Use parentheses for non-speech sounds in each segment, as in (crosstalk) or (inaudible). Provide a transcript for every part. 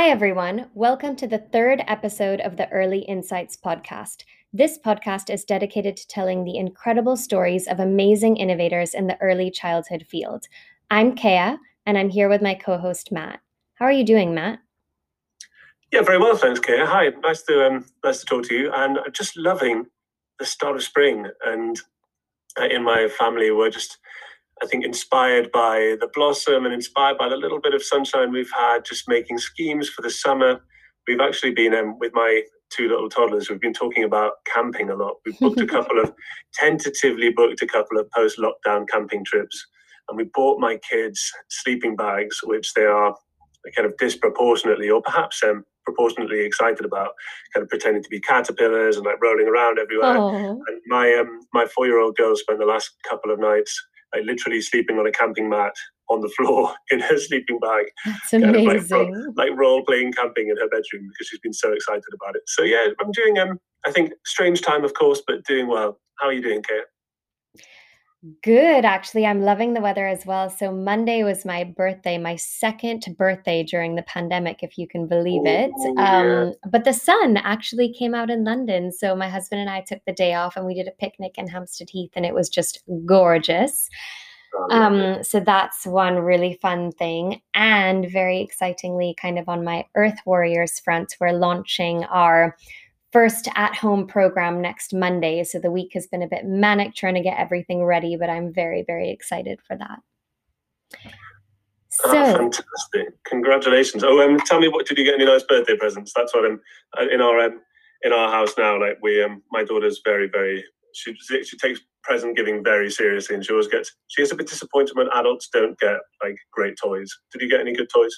Hi, everyone. Welcome to the third episode of the Early Insights podcast. This podcast is dedicated to telling the incredible stories of amazing innovators in the early childhood field. I'm Kea, and I'm here with my co host, Matt. How are you doing, Matt? Yeah, very well, thanks, Kea. Hi, nice to um, nice to talk to you. And I'm just loving the start of spring. And uh, in my family, we're just I think inspired by the blossom and inspired by the little bit of sunshine we've had, just making schemes for the summer. We've actually been um, with my two little toddlers. We've been talking about camping a lot. We've (laughs) booked a couple of tentatively booked a couple of post-lockdown camping trips, and we bought my kids sleeping bags, which they are kind of disproportionately, or perhaps um, proportionately excited about, kind of pretending to be caterpillars and like rolling around everywhere. And my um, my four year old girl spent the last couple of nights like literally sleeping on a camping mat on the floor (laughs) in her sleeping bag. That's amazing. Like, like, role playing camping in her bedroom because she's been so excited about it. So yeah, I'm doing um I think strange time of course, but doing well. How are you doing, Kate? Good, actually. I'm loving the weather as well. So, Monday was my birthday, my second birthday during the pandemic, if you can believe it. Oh, Um, but the sun actually came out in London. So, my husband and I took the day off and we did a picnic in Hampstead Heath, and it was just gorgeous. Um, so, that's one really fun thing. And very excitingly, kind of on my Earth Warriors front, we're launching our first at home program next Monday. So the week has been a bit manic trying to get everything ready, but I'm very, very excited for that. Ah, So, fantastic! Congratulations. Oh, um, tell me, what did you get? Any nice birthday presents? That's what I'm uh, in our um, in our house now. Like we, um, my daughter's very, very. She she takes present giving very seriously, and she always gets. She gets a bit disappointed when adults don't get like great toys. Did you get any good toys?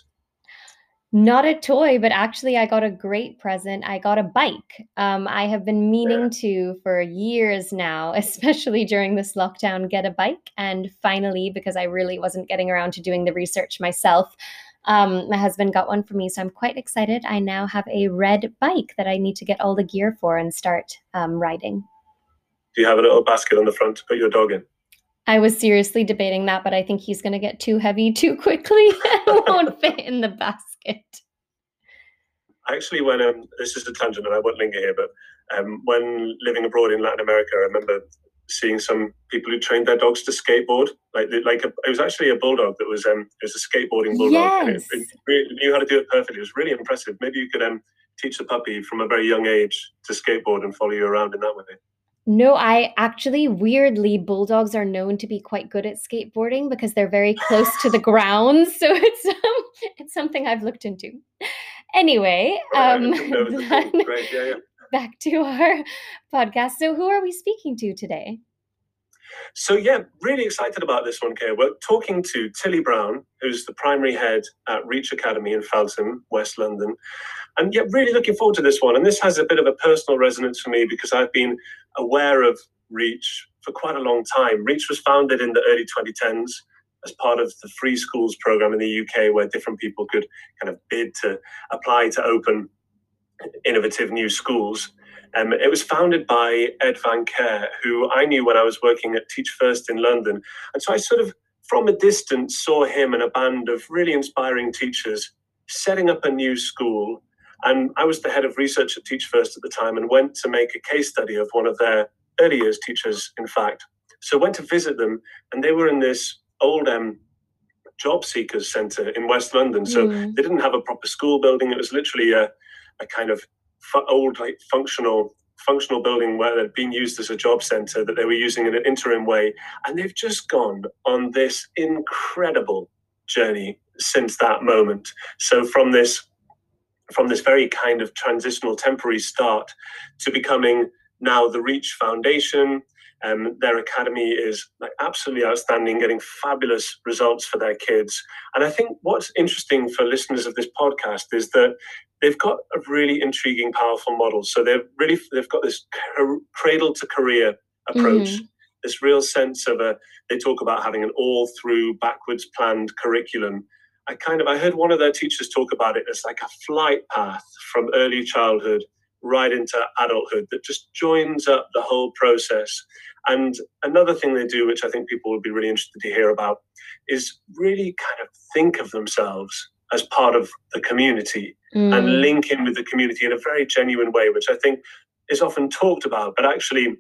Not a toy, but actually, I got a great present. I got a bike. Um, I have been meaning to for years now, (laughs) especially during this lockdown, get a bike. And finally, because I really wasn't getting around to doing the research myself, um, my husband got one for me. So I'm quite excited. I now have a red bike that I need to get all the gear for and start um, riding. Do you have a little basket on the front to put your dog in? I was seriously debating that, but I think he's going to get too heavy too quickly (laughs) and won't (laughs) fit in the basket. Actually, when um, this is a tangent, and I won't linger here, but um, when living abroad in Latin America, I remember seeing some people who trained their dogs to skateboard. Like, like a, it was actually a bulldog that was um, it was a skateboarding bulldog, and it, Yes. it really knew how to do it perfectly. It was really impressive. Maybe you could um, teach the puppy from a very young age to skateboard and follow you around in that way. No, I actually weirdly bulldogs are known to be quite good at skateboarding because they're very close to the (gasps) ground. So it's um, it's something I've looked into. Anyway, um, didn't know it was (laughs) a then thing. Yeah, yeah. back to our podcast. So who are we speaking to today? So yeah, really excited about this one, Kea. We're talking to Tilly Browne, who's the primary head at Reach Academy in Feltham, West London. And yeah, really looking forward to this one. And this has a bit of a personal resonance for me because I've been aware of Reach for quite a long time. Reach was founded in the early 2010s as part of the free schools program in the UK, where different people could kind of bid to apply to open innovative new schools. Um, it was founded by Ed Vainker, who I knew when I was working at Teach First in London. And so I sort of, from a distance, saw him and a band of really inspiring teachers setting up a new school. And I was the head of research at Teach First at the time and went to make a case study of one of their early years teachers, in fact. So went to visit them, and they were in this old um, job seekers centre in West London. So Mm. they didn't have a proper school building. It was literally a, a kind of fu- old, like functional functional building where had been used as a job centre that they were using in an interim way. And they've just gone on this incredible journey since that moment. So from this from this very kind of transitional temporary start to becoming now the Reach Foundation. Um, their academy is like absolutely outstanding, getting fabulous results for their kids. And I think what's interesting for listeners of this podcast is that they've got a really intriguing, powerful model. So they've really they've got this cradle to career approach. This real sense of a. They talk about having an all through, backwards planned curriculum. I kind of I heard one of their teachers talk about it as like a flight path from early childhood right into adulthood that just joins up the whole process. And another thing they do, which I think people would be really interested to hear about, is really kind of think of themselves as part of the community mm. and link in with the community in a very genuine way, which I think is often talked about, but actually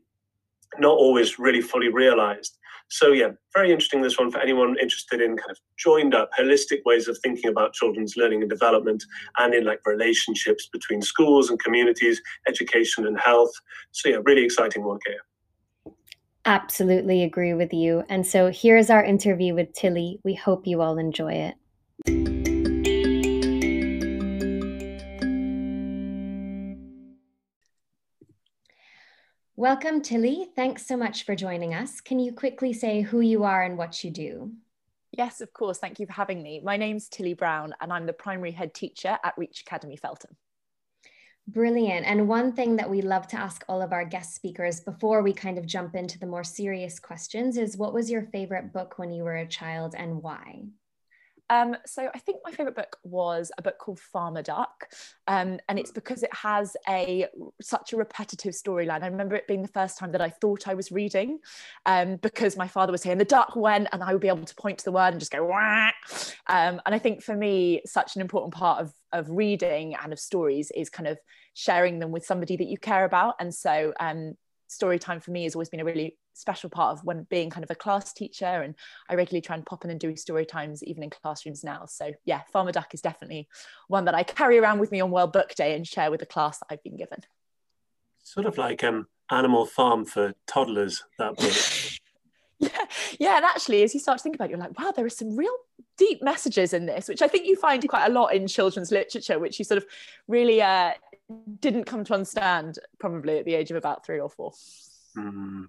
not always really fully realized. So, yeah, very interesting this one for anyone interested in kind of joined up, holistic ways of thinking about children's learning and development and in like relationships between schools and communities, education and health. So, yeah, really exciting one, Kea. Absolutely agree with you. And so, here's our interview with Tilly. We hope you all enjoy it. Welcome, Tilly. Thanks so much for joining us. Can you quickly say who you are and what you do? Yes, of course. Thank you for having me. My name's Tilly Browne, and I'm the primary head teacher at Reach Academy Feltham. Brilliant. And one thing that we love to ask all of our guest speakers before we kind of jump into the more serious questions is what was your favorite book when you were a child and why? Um, so I think my favorite book was a book called Farmer Duck, um, and it's because it has a such a repetitive storyline. I remember it being the first time that I thought I was reading, um, because my father was saying the duck went, and I would be able to point to the word and just go Wah! Um, and I think for me, such an important part of of reading and of stories is kind of sharing them with somebody that you care about, and so um, story time for me has always been a really special part of when being kind of a class teacher and I regularly try and pop in and do story times even in classrooms now. So yeah Farmer Duck is definitely one that I carry around with me on World Book Day and share with the class that I've been given. Sort of like um Animal Farm for toddlers that book (laughs) yeah yeah and actually as you start to think about it you're like wow there are some real deep messages in this which I think you find quite a lot in children's literature which you sort of really uh, didn't come to understand probably at the age of about three or four. Mm.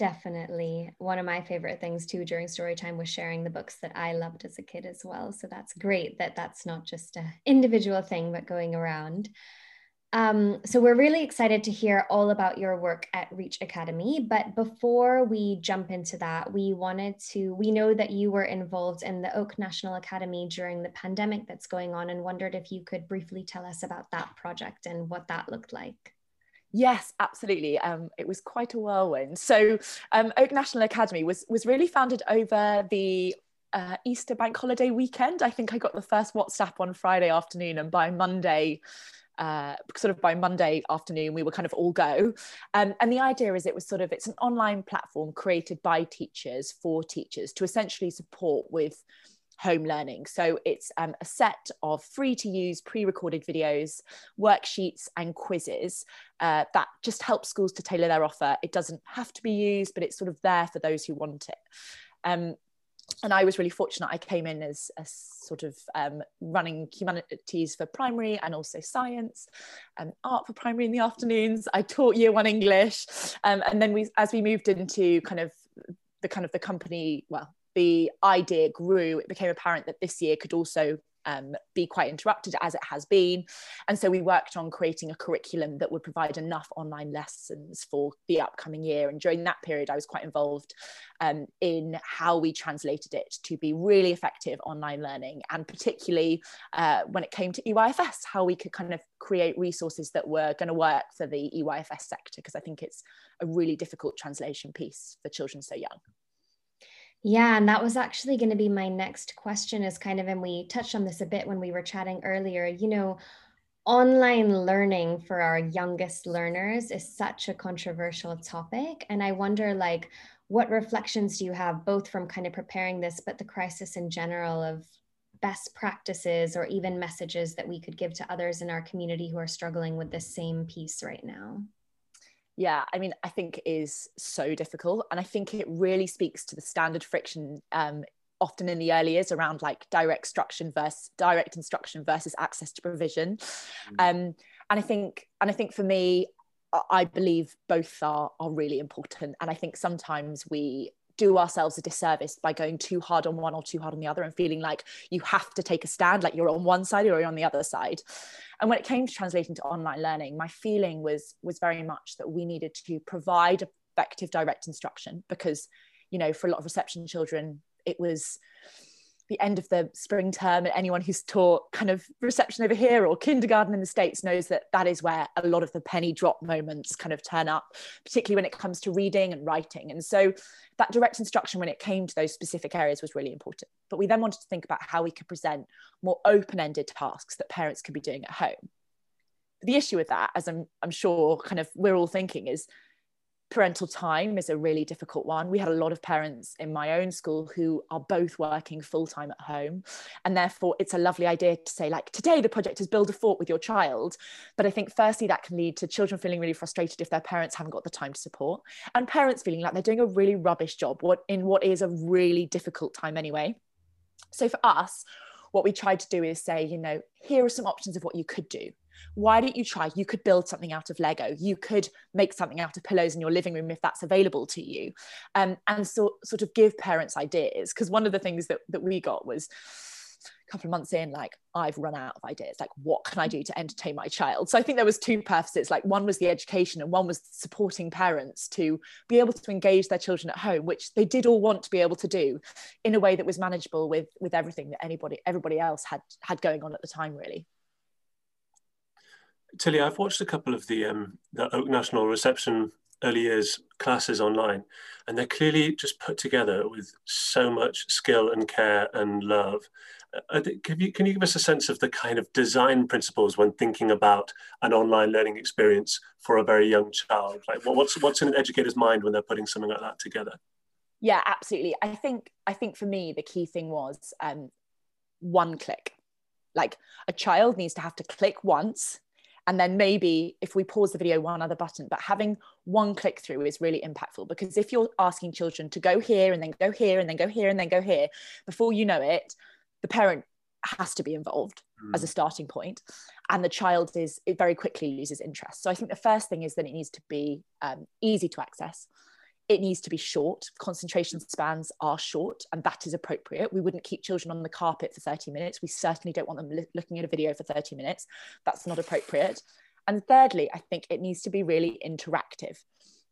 Definitely. One of my favorite things too during story time was sharing the books that I loved as a kid as well. So that's great that that's not just an individual thing, but going around. Um, so we're really excited to hear all about your work at Reach Academy. But before we jump into that, we wanted to, we know that you were involved in the Oak National Academy during the pandemic that's going on and wondered if you could briefly tell us about that project and what that looked like. Yes, absolutely. Um, it was quite a whirlwind. So, um, Oak National Academy was was really founded over the uh, Easter bank holiday weekend. I think I got the first WhatsApp on Friday afternoon, and by Monday, uh, sort of by Monday afternoon, we were kind of all go. Um, and the idea is it was sort of it's an online platform created by teachers for teachers to essentially support with home learning. So it's um, a set of free to use pre recorded videos, worksheets, and quizzes uh, that just help schools to tailor their offer. It doesn't have to be used, but it's sort of there for those who want it. Um, and I was really fortunate. I came in as a sort of um, running humanities for primary and also science, and art for primary in the afternoons. I taught year one English, um, and then we, as we moved into kind of the kind of the company, well, the idea grew, it became apparent that this year could also um, be quite interrupted as it has been. And so we worked on creating a curriculum that would provide enough online lessons for the upcoming year. And during that period, I was quite involved um, in how we translated it to be really effective online learning, and particularly uh, when it came to EYFS, how we could kind of create resources that were going to work for the EYFS sector, because I think it's a really difficult translation piece for children so young. Yeah, and that was actually going to be my next question is kind of, and we touched on this a bit when we were chatting earlier, you know, online learning for our youngest learners is such a controversial topic. And I wonder, like, what reflections do you have both from kind of preparing this, but the crisis in general of best practices or even messages that we could give to others in our community who are struggling with the same piece right now? Yeah i mean i think is so difficult and i think it really speaks to the standard friction um, often in the early years around like direct instruction versus direct instruction versus access to provision mm. um, and i think and i think for me i believe both are are really important and i think sometimes we do ourselves a disservice by going too hard on one or too hard on the other and feeling like you have to take a stand, like you're on one side or you're on the other side. And when it came to translating to online learning, my feeling was was very much that we needed to provide effective direct instruction because, you know, for a lot of reception children, it was the end of the spring term and anyone who's taught kind of reception over here or kindergarten in the states knows that that is where a lot of the penny drop moments kind of turn up particularly when it comes to reading and writing. And so that direct instruction when it came to those specific areas was really important. But we then wanted to think about how we could present more open-ended tasks that parents could be doing at home. The issue with that as i'm, I'm sure kind of we're all thinking is parental time is a really difficult one. We had a lot of parents in my own school who are both working full time at home. And therefore, it's a lovely idea to say, like, today the project is build a fort with your child. But I think, firstly, that can lead to children feeling really frustrated if their parents haven't got the time to support, and parents feeling like they're doing a really rubbish job what, in what is a really difficult time anyway. So for us, what we tried to do is say, you know, here are some options of what you could do why don't you try? You could build something out of lego. You could make something out of pillows in your living room if that's available to you. Um, and so, sort of give parents ideas. Because one of the things that, that we got was a couple of months in like i've run out of ideas. Like what can i do to entertain my child? So i think there was two purposes. Like one was the education and one was supporting parents to be able to engage their children at home which they did all want to be able to do in a way that was manageable with with everything that anybody everybody else had had going on at the time really Tilly, I've watched a couple of the um, the Oak National reception early years classes online, and they're clearly just put together with so much skill and care and love. Uh, can, you, can you give us a sense of the kind of design principles when thinking about an online learning experience for a very young child? Like, what's what's in an educator's mind when they're putting something like that together? Yeah, absolutely. I think I think for me the key thing was um, one click. Like a child needs to have to click once and then maybe if we pause the video one other button but having one click through is really impactful because if you're asking children to go here and then go here and then go here and then go here before you know it the parent has to be involved mm. as a starting point and the child is it very quickly loses interest so i think the first thing is that it needs to be um, easy to access it needs to be short. Concentration spans are short, and that is appropriate. We wouldn't keep children on the carpet for 30 minutes. We certainly don't want them li- looking at a video for 30 minutes. That's not appropriate. And thirdly, I think it needs to be really interactive.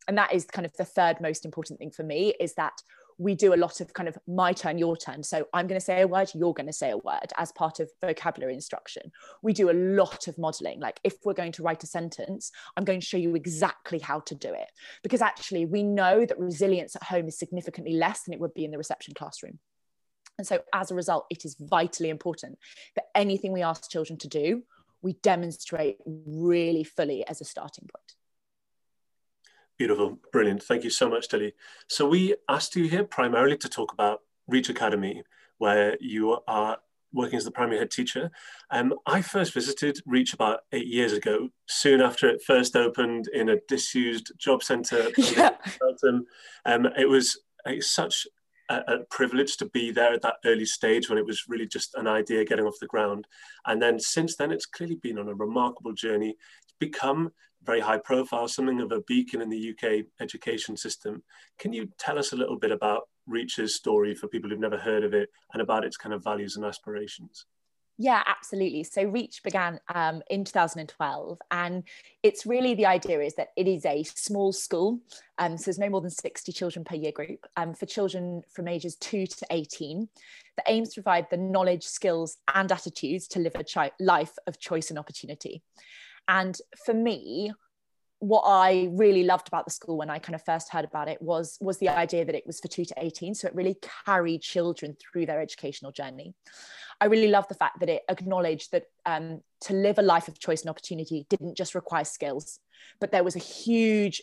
And that is kind of the third most important thing for me is that we do a lot of kind of my turn, your turn. So I'm going to say a word, you're going to say a word as part of vocabulary instruction. We do a lot of modeling. Like if we're going to write a sentence, I'm going to show you exactly how to do it. Because actually, we know that resilience at home is significantly less than it would be in the reception classroom. And so as a result, it is vitally important that anything we ask children to do, we demonstrate really fully as a starting point. Beautiful, brilliant. Thank you so much, Tilly. So we asked you here primarily to talk about Reach Academy, where you are working as the primary head teacher. Um, I first visited Reach about eight years ago, soon after it first opened in a disused job centre. (laughs) Yeah. Um, it was a, such a, a, privilege to be there at that early stage when it was really just an idea getting off the ground. And then since then, it's clearly been on a remarkable journey. It's become very high profile, something of a beacon in the UK education system. Can you tell us a little bit about Reach's story for people who've never heard of it and about its kind of values and aspirations? Yeah, absolutely. So Reach began um, in 2012, and it's really the idea is that it is a small school. Um, so there's no more than 60 children per year group um, for children from ages 2 to 18 that aims to provide the knowledge, skills, and attitudes to live a chi- life of choice and opportunity. And for me, what I really loved about the school when I kind of first heard about it was was the idea that it was for 2 to 18 so it really carried children through their educational journey. I really love the fact that it acknowledged that um, to live a life of choice and opportunity didn't just require skills but there was a huge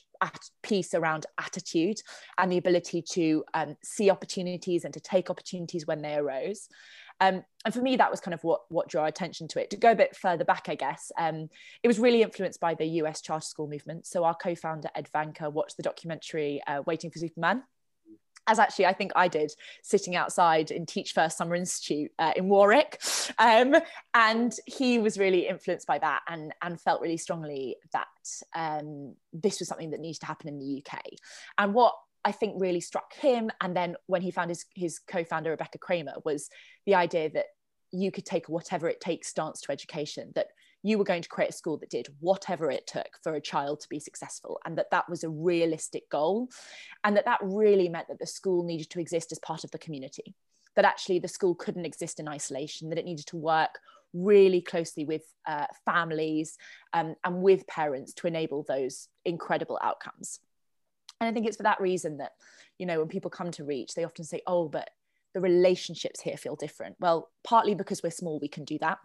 piece around attitude and the ability to um, see opportunities and to take opportunities when they arose um, and for me, that was kind of what what drew our attention to it. To go a bit further back, I guess, um, it was really influenced by the US charter school movement. So our co-founder Ed Vainker watched the documentary uh, "Waiting for Superman." As actually, I think I did, sitting outside in Teach First Summer Institute uh, in Warwick, um, and he was really influenced by that, and and felt really strongly that um, this was something that needed to happen in the UK. And what I think really struck him. And then when he found his, his co founder, Rebecca Cramer, was the idea that you could take whatever it takes stance to education, that you were going to create a school that did whatever it took for a child to be successful, and that that was a realistic goal. And that that really meant that the school needed to exist as part of the community that actually the school couldn't exist in isolation, that it needed to work really closely with uh, families um, and with parents to enable those incredible outcomes. And I think it's for that reason that, you know, when people come to Reach, they often say, oh, but the relationships here feel different. Well, partly because we're small, we can do that.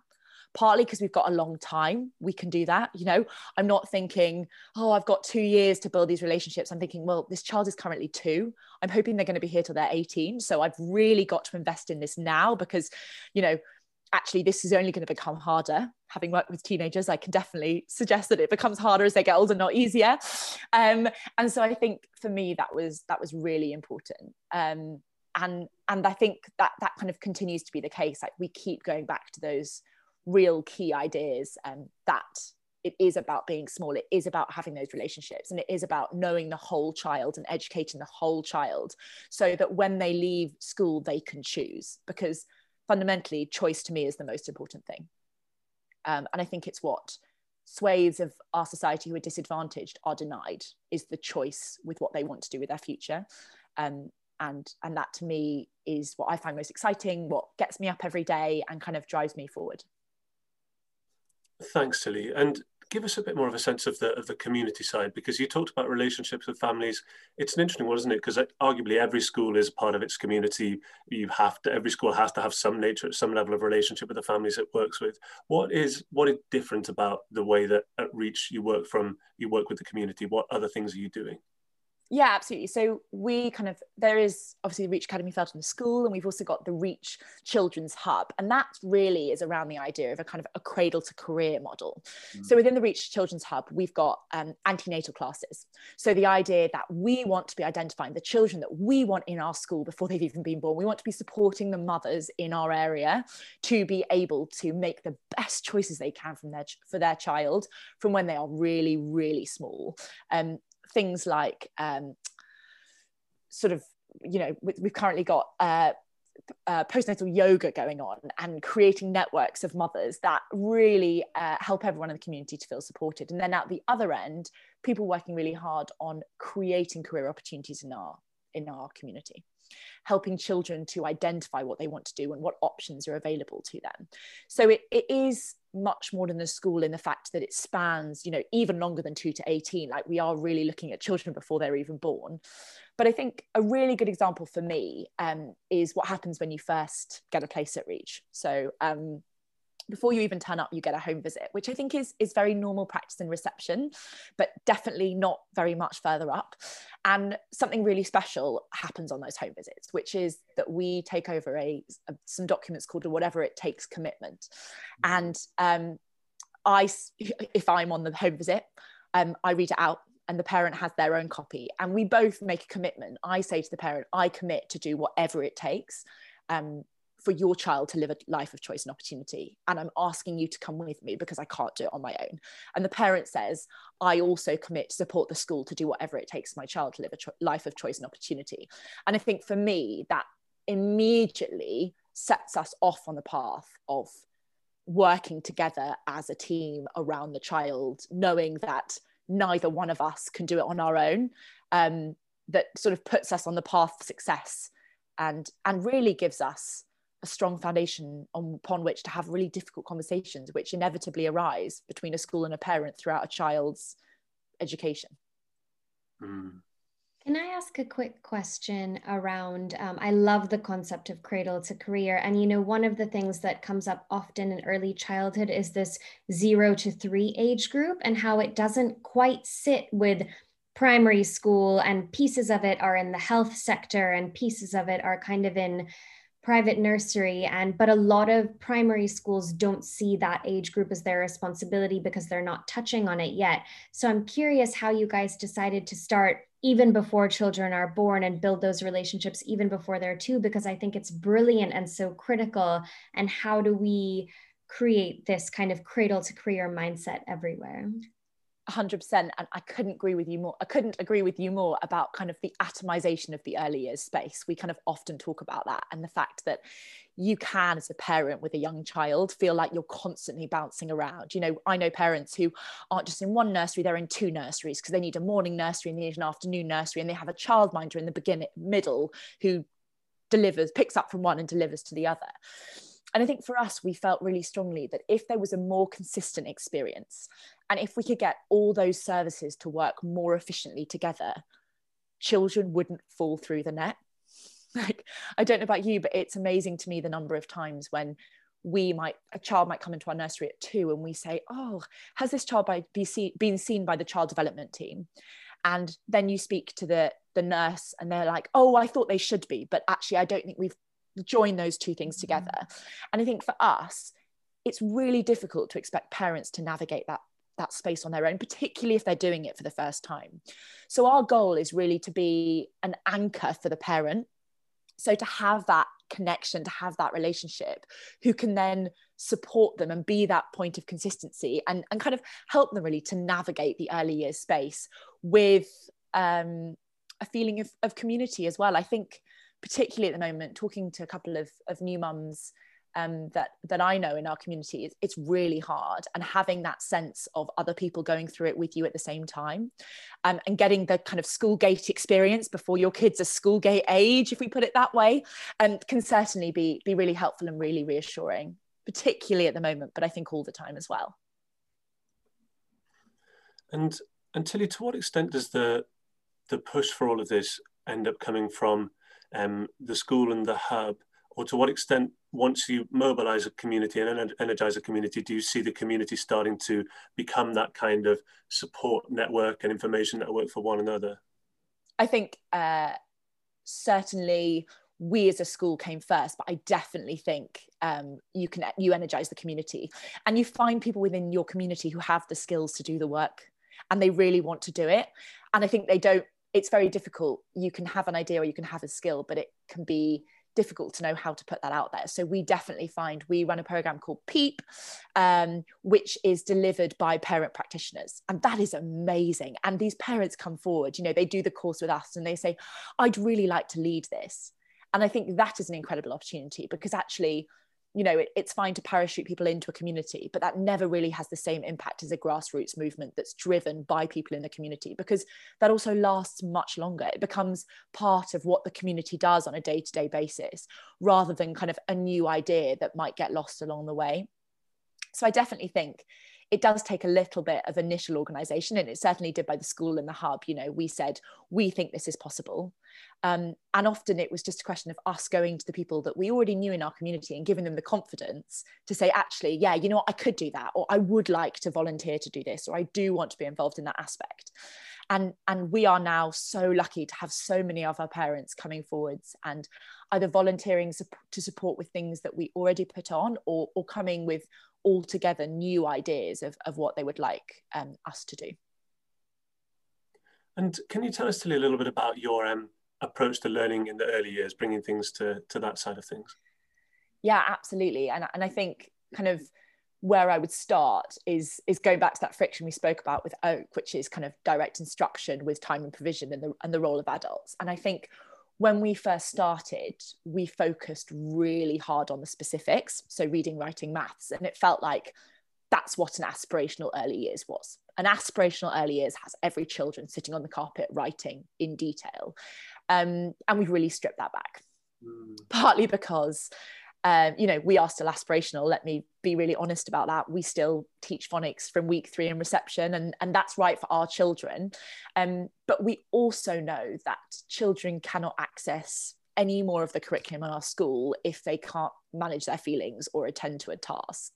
Partly because we've got a long time we can do that you know? I'm not thinking oh i've got two years to build these relationships. I'm thinking well this child is currently two. I'm hoping they're going to be here till they're 18 so i've really got to invest in this now because you know actually this is only going to become harder. Having worked with teenagers i can definitely suggest that it becomes harder as they get older not easier. Um, and so i think for me that was that was really important. Um, and and i think that that kind of continues to be the case. Like we keep going back to those real key ideas and that it is about being small it is about having those relationships and it is about knowing the whole child and educating the whole child so that when they leave school they can choose. Because fundamentally choice to me is the most important thing. Um, and i think it's what swathes of our society who are disadvantaged are denied is the choice with what they want to do with their future. Um, and and that to me is what i find most exciting what gets me up every day and kind of drives me forward. Thanks tilly. And give us a bit more of a sense of the of the community side because you talked about relationships with families. It's an interesting one, isn't it? Because uh, arguably every school is part of its community. You have to every school has to have some nature, some level of relationship with the families it works with. What is what is different about the way that at Reach you work from you work with the community? What other things are you doing? Yeah, absolutely. So we kind of there is obviously the Reach Academy Feltham the school, and we've also got the Reach Children's Hub, and that really is around the idea of a kind of a cradle to career model. Mm. So within the Reach Children's Hub, we've got um, antenatal classes. So the idea that we want to be identifying the children that we want in our school before they've even been born. We want to be supporting the mothers in our area to be able to make the best choices they can from their for their child from when they are really really small. Um, things like um, sort of you know we've currently got uh, uh, postnatal yoga going on and creating networks of mothers that really uh, help everyone in the community to feel supported. And then at the other end people working really hard on creating career opportunities in our in our community helping children to identify what they want to do and what options are available to them. So it, it is much more than the school in the fact that it spans you know even longer than 2 to 18 like we are really looking at children before they're even born. But i think a really good example for me um, is what happens when you first get a place at reach. So um, before you even turn up you get a home visit which i think is is very normal practice in reception but definitely not very much further up. And something really special happens on those home visits which is that we take over a, a some documents called a whatever it takes commitment. And um, i if i'm on the home visit um, i read it out and the parent has their own copy. And we both make a commitment. I say to the parent i commit to do whatever it takes. Um, for your child to live a life of choice and opportunity. And I'm asking you to come with me because I can't do it on my own. And the parent says, I also commit to support the school to do whatever it takes for my child to live a cho- life of choice and opportunity. And I think for me, that immediately sets us off on the path of working together as a team around the child, knowing that neither one of us can do it on our own. Um, that sort of puts us on the path of success and and really gives us a strong foundation on, upon which to have really difficult conversations, which inevitably arise between a school and a parent throughout a child's education. Mm. Can I ask a quick question around? Um, I love the concept of cradle to career. And, you know, one of the things that comes up often in early childhood is this zero to three age group and how it doesn't quite sit with primary school, and pieces of it are in the health sector, and pieces of it are kind of in private nursery and but a lot of primary schools don't see that age group as their responsibility because they're not touching on it yet. So i'm curious how you guys decided to start even before children are born and build those relationships even before they're two because i think it's brilliant and so critical. And how do we create this kind of cradle to career mindset everywhere 100% and i couldn't agree with you more i couldn't agree with you more about kind of the atomization of the early years space. We kind of often talk about that and the fact that you can as a parent with a young child feel like you're constantly bouncing around. You know i know parents who aren't just in one nursery they're in two nurseries because they need a morning nursery and they need an afternoon nursery and they have a childminder in the beginning middle who delivers picks up from one and delivers to the other and i think for us we felt really strongly that if there was a more consistent experience and if we could get all those services to work more efficiently together children wouldn't fall through the net. (laughs) Like i don't know about you but it's amazing to me the number of times when we might a child might come into our nursery at two and we say oh has this child by, be see, been seen by the child development team? And then you speak to the the nurse and they're like oh i thought they should be but actually i don't think we've joined those two things mm-hmm. together. And i think for us it's really difficult to expect parents to navigate that that space on their own particularly if they're doing it for the first time. So our goal is really to be an anchor for the parent. So to have that connection to have that relationship who can then support them and be that point of consistency and, and kind of help them really to navigate the early years space with um, a feeling of, of community as well. I think particularly at the moment talking to a couple of, of new mums um, that that I know in our community, it's, it's, really hard. And having that sense of other people going through it with you at the same time, um, and getting the kind of school gate experience before your kids are school gate age, if we put it that way, um, can certainly be be really helpful and really reassuring, particularly at the moment, but I think all the time as well. And and Tilly, to what extent does the the push for all of this end up coming from um, the school and the hub? or to what extent once you mobilize a community and energize a community do you see the community starting to become that kind of support network and information network for one another i think uh, certainly we as a school came first but i definitely think um, you can you energize the community and you find people within your community who have the skills to do the work and they really want to do it and i think they don't it's very difficult you can have an idea or you can have a skill but it can be difficult to know how to put that out there. So we definitely find we run a program called PEEP, um, which is delivered by parent practitioners. And that is amazing. And these parents come forward, you know, they do the course with us and they say, I'd really like to lead this. And I think that is an incredible opportunity because actually you know, it, it's fine to parachute people into a community, but that never really has the same impact as a grassroots movement that's driven by people in the community because that also lasts much longer. It becomes part of what the community does on a day to day basis rather than kind of a new idea that might get lost along the way. So I definitely think it does take a little bit of initial organization and it certainly did by the school and the hub you know we said we think this is possible. Um, and often it was just a question of us going to the people that we already knew in our community and giving them the confidence to say actually yeah you know what? I could do that or i would like to volunteer to do this or i do want to be involved in that aspect and and we are now so lucky to have so many of our parents coming forwards and either volunteering to support with things that we already put on or, or coming with altogether new ideas of, of what they would like um, us to do. And can you tell us, Tilly, a little bit about your um, approach to learning in the early years, bringing things to, to that side of things? Yeah, absolutely. And, and I think kind of where I would start is is going back to that friction we spoke about with Oak, which is kind of direct instruction with time and provision and the and the role of adults. And I think when we first started, we focused really hard on the specifics. So, reading, writing, maths. And it felt like that's what an aspirational early years was. An aspirational early years has every children sitting on the carpet writing in detail. Um, and we've really stripped that back, mm. partly because um, you know, we are still aspirational. Let me be really honest about that. We still teach phonics from week three in reception, and, and that's right for our children. Um, but we also know that children cannot access any more of the curriculum in our school if they can't manage their feelings or attend to a task.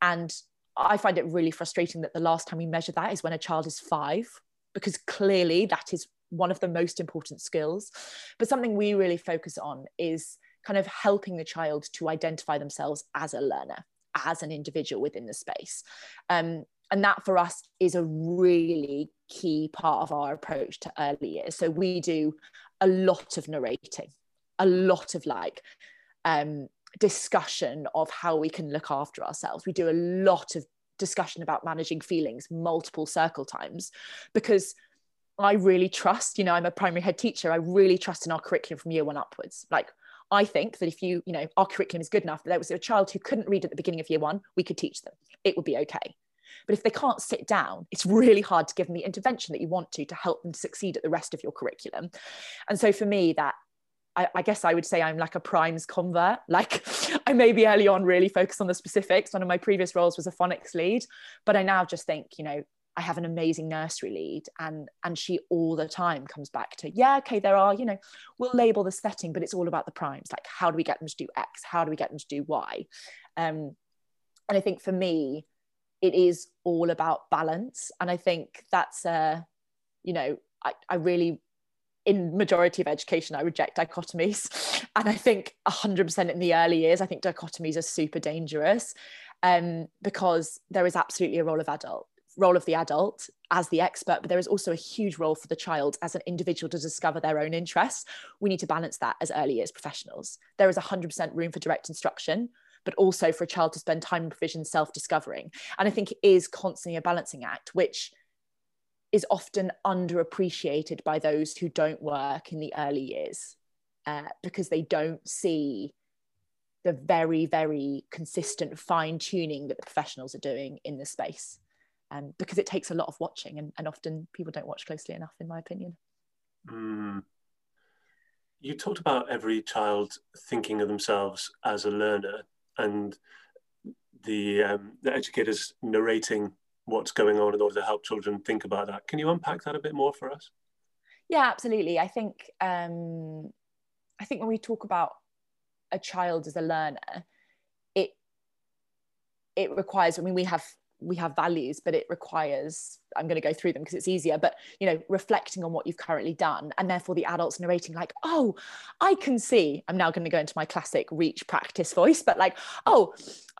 And I find it really frustrating that the last time we measure that is when a child is five, because clearly that is one of the most important skills. But something we really focus on is kind of helping the child to identify themselves as a learner, as an individual within the space. Um, and that for us is a really key part of our approach to early years. So we do a lot of narrating, a lot of like um, discussion of how we can look after ourselves. We do a lot of discussion about managing feelings multiple circle times because I really trust, you know, I'm a primary head teacher. I really trust in our curriculum from year one upwards. Like I think that if you, you know, our curriculum is good enough that there was a child who couldn't read at the beginning of year one, we could teach them. It would be okay. But if they can't sit down, it's really hard to give them the intervention that you want to to help them succeed at the rest of your curriculum. And so for me, that I, I, guess I would say I'm like a primes convert. (laughs) Like I maybe early on really focus on the specifics. One of my previous roles was a phonics lead, but I now just think, you know, I have an amazing nursery lead and and she all the time comes back to, yeah, okay, there are, you know, we'll label the setting, but it's all about the primes. Like how do we get them to do X? How do we get them to do Y? Um, and I think for me, it is all about balance. And I think that's uh, you know, I, I really in majority of education, I reject dichotomies. (laughs) And I think 100% in the early years, I think dichotomies are super dangerous um, because there is absolutely a role of adult role of the adult as the expert, but there is also a huge role for the child as an individual to discover their own interests. We need to balance that as early as professionals. There is 100% room for direct instruction, but also for a child to spend time in provision self discovering. And I think it is constantly a balancing act, which is often underappreciated by those who don't work in the early years uh, because they don't see the very, very consistent fine tuning that the professionals are doing in the space. Um, because it takes a lot of watching, and, and, often people don't watch closely enough, in my opinion. Mm. You talked about every child thinking of themselves as a learner, and the, um, the educators narrating what's going on in order to help children think about that. Can you unpack that a bit more for us? Yeah, absolutely. I think um, I think when we talk about a child as a learner, it it requires. I mean, we have we have values, but it requires. I'm going to go through them because it's easier. But you know, reflecting on what you've currently done, and therefore the adults narrating, like, "Oh, I can see." I'm now going to go into my classic reach practice voice, but like, "Oh,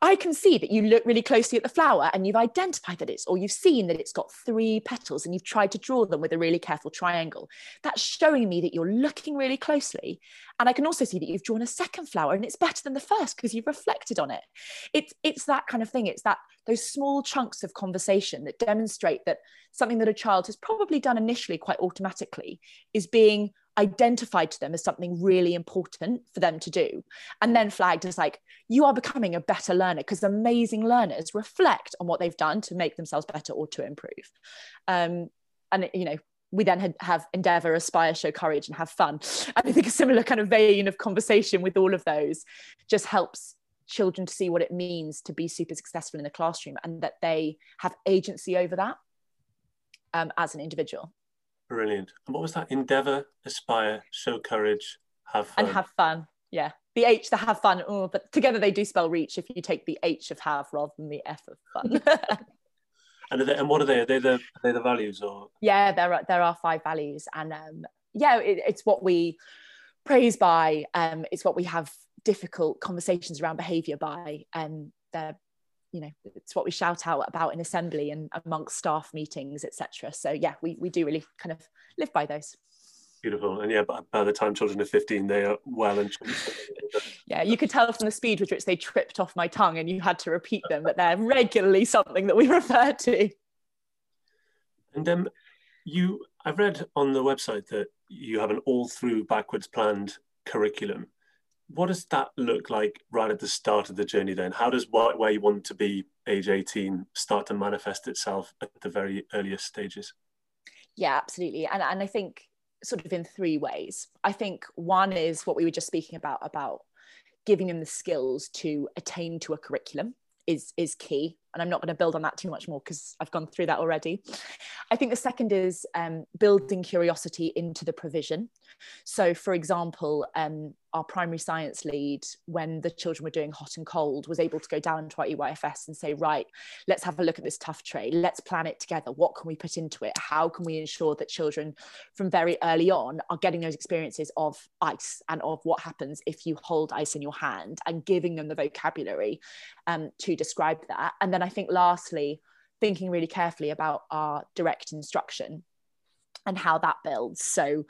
I can see that you look really closely at the flower and you've identified that it's, or you've seen that it's got three petals and you've tried to draw them with a really careful triangle. That's showing me that you're looking really closely. And I can also see that you've drawn a second flower and it's better than the first because you've reflected on it. It's, it's that kind of thing. It's that those small chunks of conversation that demonstrate that something that a child has probably done initially quite automatically is being identified to them as something really important for them to do. And then flagged as like you are becoming a better learner because amazing learners reflect on what they've done to make themselves better or to improve. Um, and you know we then had, have endeavor aspire show courage and have fun. And (laughs) i think a similar kind of vein of conversation with all of those just helps children to see what it means to be super successful in the classroom and that they have agency over that um, as an individual Brilliant. And what was that? Endeavour, aspire, show courage, have fun. And have fun. Yeah. The H, the have fun. Oh, but together they do spell reach if you take the H of have rather than the F of fun. (laughs) and, they, and what are they? Are they the, are they the values or? Yeah, there are, there are five values. And um, yeah, it, it's what we praise by. Um, it's what we have difficult conversations around behaviour by. And um, they're you know it's what we shout out about in assembly and amongst staff meetings etc so yeah we, we do really kind of live by those. Beautiful. And yeah by, by the time children are 15 they are well and (laughs) yeah you could tell from the speed with which they tripped off my tongue and you had to repeat them but they're regularly something that we (laughs) refer to. And um you i've read on the website that you have an all through backwards planned curriculum what does that look like right at the start of the journey then? How does what, where you want to be age 18 start to manifest itself at the very earliest stages? Yeah, absolutely. And, and I think sort of in three ways. I think one is what we were just speaking about, about giving them the skills to attain to a curriculum is is key and i'm not going to build on that too much more because i've gone through that already i think the second is um, building curiosity into the provision so for example um, our primary science lead when the children were doing hot and cold was able to go down to our EYFS and say right let's have a look at this tough tray. Let's plan it together. What can we put into it? How can we ensure that children from very early on are getting those experiences of ice and of what happens if you hold ice in your hand and giving them the vocabulary um, to describe that? And then I think lastly thinking really carefully about our direct instruction and how that builds. So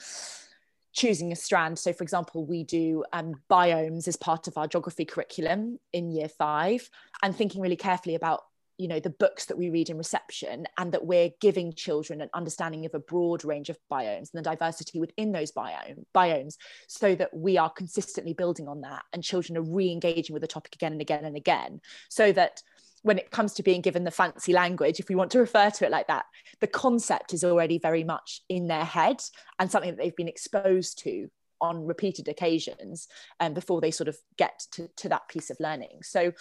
choosing a strand. So, for example, we do um, biomes as part of our geography curriculum in year five, and thinking really carefully about you know the books that we read in reception and that we're giving children an understanding of a broad range of biomes and the diversity within those biome, biomes so that we are consistently building on that and children are re-engaging with the topic again and again and again so that when it comes to being given the fancy language, if we want to refer to it like that, the concept is already very much in their head and something that they've been exposed to on repeated occasions um, before they sort of get to, to that piece of learning. So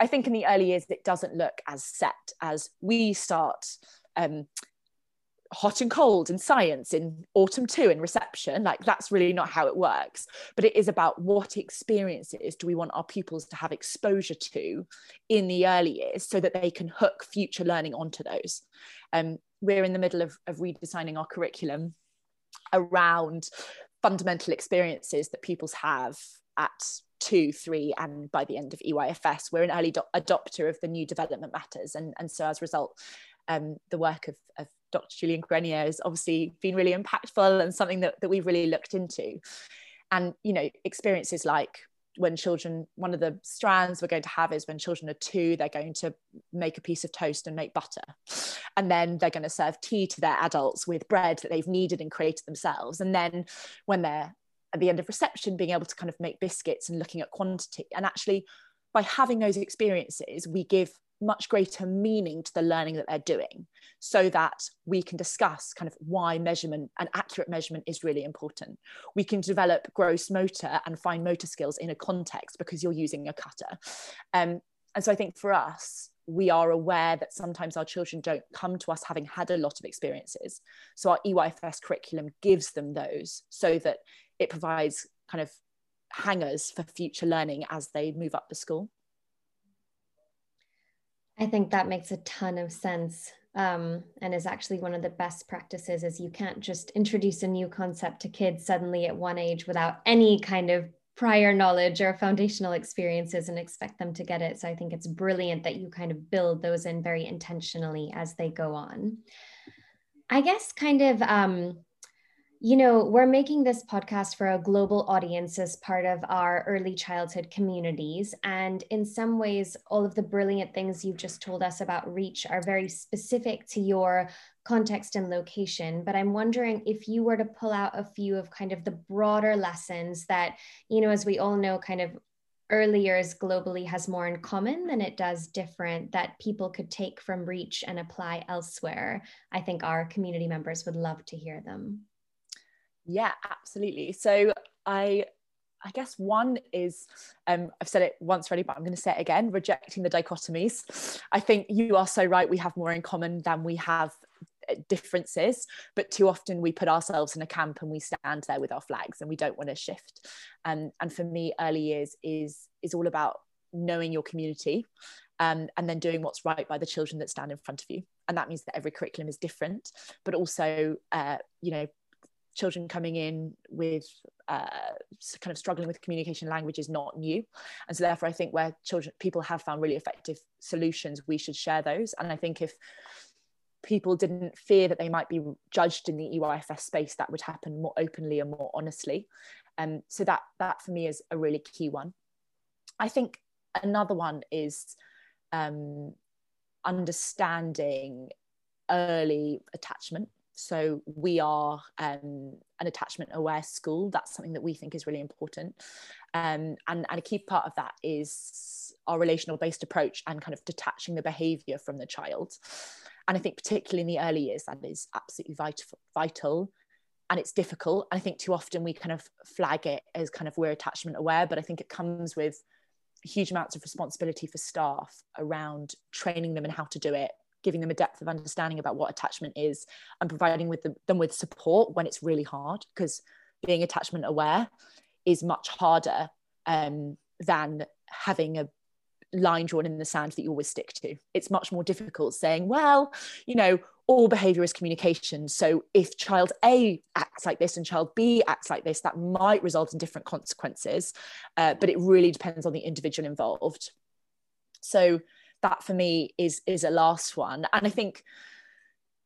i think in the early years it doesn't look as set as we start um, hot and cold in science in autumn two in reception like that's really not how it works. But it is about what experiences do we want our pupils to have exposure to in the early years so that they can hook future learning onto those. Um, we're in the middle of, of redesigning our curriculum around fundamental experiences that pupils have at two, three, and by the end of EYFS, we're an early do- adopter of the new development matters. And, and so as a result, um, the work of, of Dr. Julian Grenier has obviously been really impactful and something that, that we've really looked into. And, you know, experiences like when children, one of the strands we're going to have is when children are two, they're going to make a piece of toast and make butter. And then they're going to serve tea to their adults with bread that they've kneaded and created themselves. And then when they're at the end of reception, being able to kind of make biscuits and looking at quantity. And actually, by having those experiences, we give much greater meaning to the learning that they're doing so that we can discuss kind of why measurement and accurate measurement is really important. We can develop gross motor and fine motor skills in a context because you're using a cutter. Um, and so I think for us, we are aware that sometimes our children don't come to us having had a lot of experiences. So our EYFS curriculum gives them those so that it provides kind of hangers for future learning as they move up the school. I think that makes a ton of sense um, and is actually one of the best practices is you can't just introduce a new concept to kids suddenly at one age without any kind of prior knowledge or foundational experiences and expect them to get it. So I think it's brilliant that you kind of build those in very intentionally as they go on. I guess kind of um, you know, we're making this podcast for a global audience as part of our early childhood communities. And in some ways, all of the brilliant things you've just told us about reach are very specific to your context and location. But I'm wondering if you were to pull out a few of kind of the broader lessons that, you know, as we all know, kind of early years globally has more in common than it does different that people could take from reach and apply elsewhere. I think our community members would love to hear them. Yeah, absolutely. So I I guess one is, um, I've said it once already, but I'm going to say it again rejecting the dichotomies. I think you are so right. We have more in common than we have uh, differences, but too often we put ourselves in a camp and we stand there with our flags and we don't want to shift. And, and for me, early years is, is all about knowing your community um, and then doing what's right by the children that stand in front of you. And that means that every curriculum is different, but also, uh, you know, children coming in with uh, kind of struggling with communication language is not new. And so therefore i think where children people have found really effective solutions we should share those. And i think if people didn't fear that they might be judged in the EYFS space that would happen more openly and more honestly. And um, so that that for me is a really key one. I think another one is um, understanding early attachment so we are um, an attachment aware school. That's something that we think is really important. Um, and, and a key part of that is our relational based approach and kind of detaching the behavior from the child. And I think particularly in the early years, that is absolutely vital, vital and it's difficult. I think too often we kind of flag it as kind of we're attachment aware, but I think it comes with huge amounts of responsibility for staff around training them and how to do it giving them a depth of understanding about what attachment is and providing with them, with support when it's really hard because being attachment aware is much harder um, than having a line drawn in the sand that you always stick to. It's much more difficult saying, well, you know, all behavior is communication. So if child A acts like this and child B acts like this, that might result in different consequences. Uh, but it really depends on the individual involved. So that for me is is a last one. And i think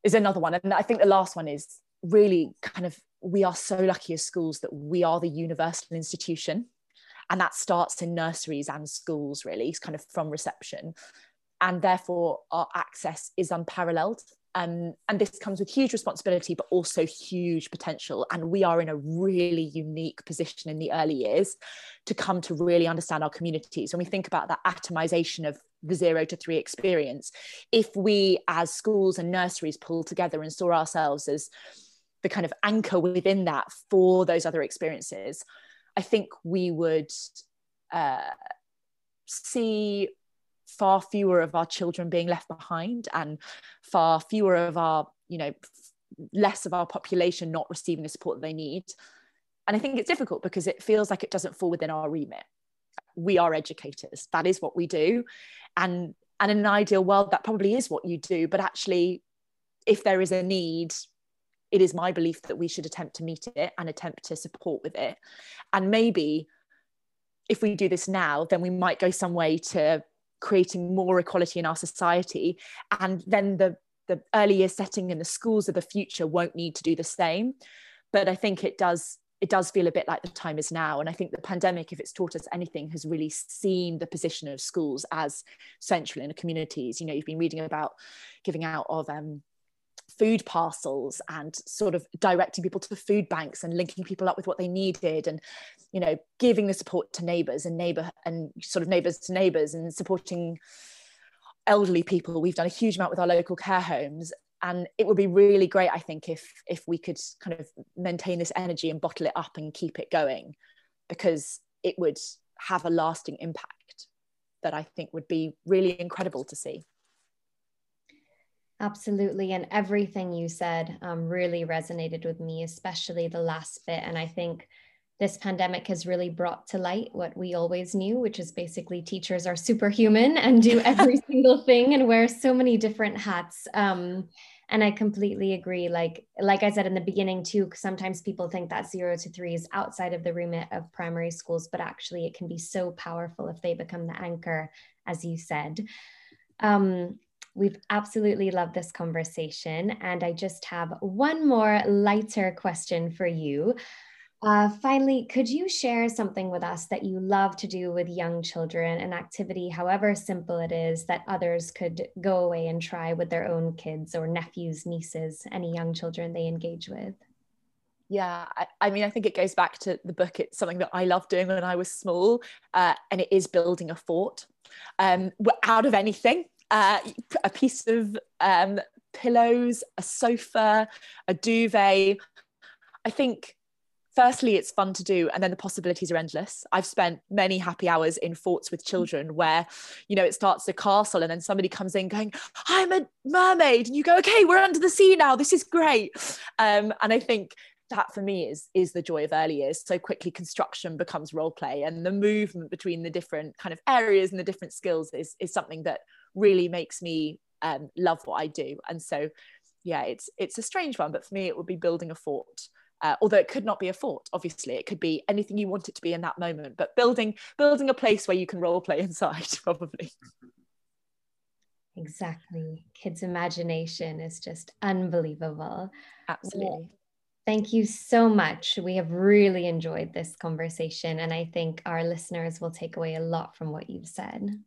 is another one. And i think the last one is really kind of we are so lucky as schools that we are the universal institution. And that starts in nurseries and schools really kind of from reception. And therefore our access is unparalleled um, and this comes with huge responsibility but also huge potential. And we are in a really unique position in the early years to come to really understand our communities. When we think about that atomization of the zero to three experience if we as schools and nurseries pull together and saw ourselves as the kind of anchor within that for those other experiences, I think we would uh, see far fewer of our children being left behind and far fewer of our, you know, less of our population not receiving the support that they need. And I think it's difficult because it feels like it doesn't fall within our remit. We are educators. That is what we do. And and in an ideal world, that probably is what you do. But actually, if there is a need, it is my belief that we should attempt to meet it and attempt to support with it. And maybe if we do this now, then we might go some way to creating more equality in our society. And then the the early year setting in the schools of the future won't need to do the same. But I think it does it does feel a bit like the time is now. And I think the pandemic, if it's taught us anything, has really seen the position of schools as central in the communities. You know, you've been reading about giving out of um, food parcels and sort of directing people to food banks and linking people up with what they needed and you know giving the support to neighbors and neighbor and sort of neighbors to neighbors and supporting elderly people. We've done a huge amount with our local care homes and it would be really great i think if if we could kind of maintain this energy and bottle it up and keep it going because it would have a lasting impact that i think would be really incredible to see absolutely and everything you said um, really resonated with me especially the last bit and i think this pandemic has really brought to light what we always knew, which is basically teachers are superhuman (laughs) and do every (laughs) single thing and wear so many different hats. Um, and I completely agree. Like like I said in the beginning too, sometimes people think that zero to three is outside of the remit of primary schools, but actually it can be so powerful if they become the anchor, as you said. Um, We've absolutely loved this conversation. And I just have one more lighter question for you. Uh, finally, could you share something with us that you love to do with young children, an activity, however simple it is, that others could go away and try with their own kids or nephews, nieces, any young children they engage with? Yeah, I, I mean, I think it goes back to the book. It's something that I loved doing when I was small, uh, and it is building a fort um, out of anything. Uh, a piece of um, pillows, a sofa, a duvet. I think firstly it's fun to do and then the possibilities are endless. I've spent many happy hours in forts with children where you know it starts a castle and then somebody comes in going i'm a mermaid and you go okay we're under the sea now. This is great. Um, and i think that for me is is the joy of early years. So quickly construction becomes role play and the movement between the different kind of areas and the different skills is is something that really makes me um, love what i do. And so yeah it's it's a strange one but for me it would be building a fort uh, although it could not be a fort obviously. It could be anything you want it to be in that moment but building building a place where you can role play (laughs) inside probably. Exactly. Kids imagination is just unbelievable. Absolutely. Thank you so much. We have really enjoyed this conversation and i think our listeners will take away a lot from what you've said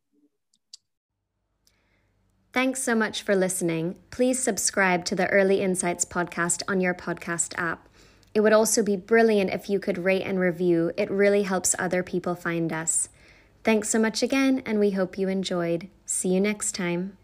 Thanks so much for listening. Please subscribe to the Early Insights podcast on your podcast app. It would also be brilliant if you could rate and review. It really helps other people find us. Thanks so much again, and we hope you enjoyed. See you next time.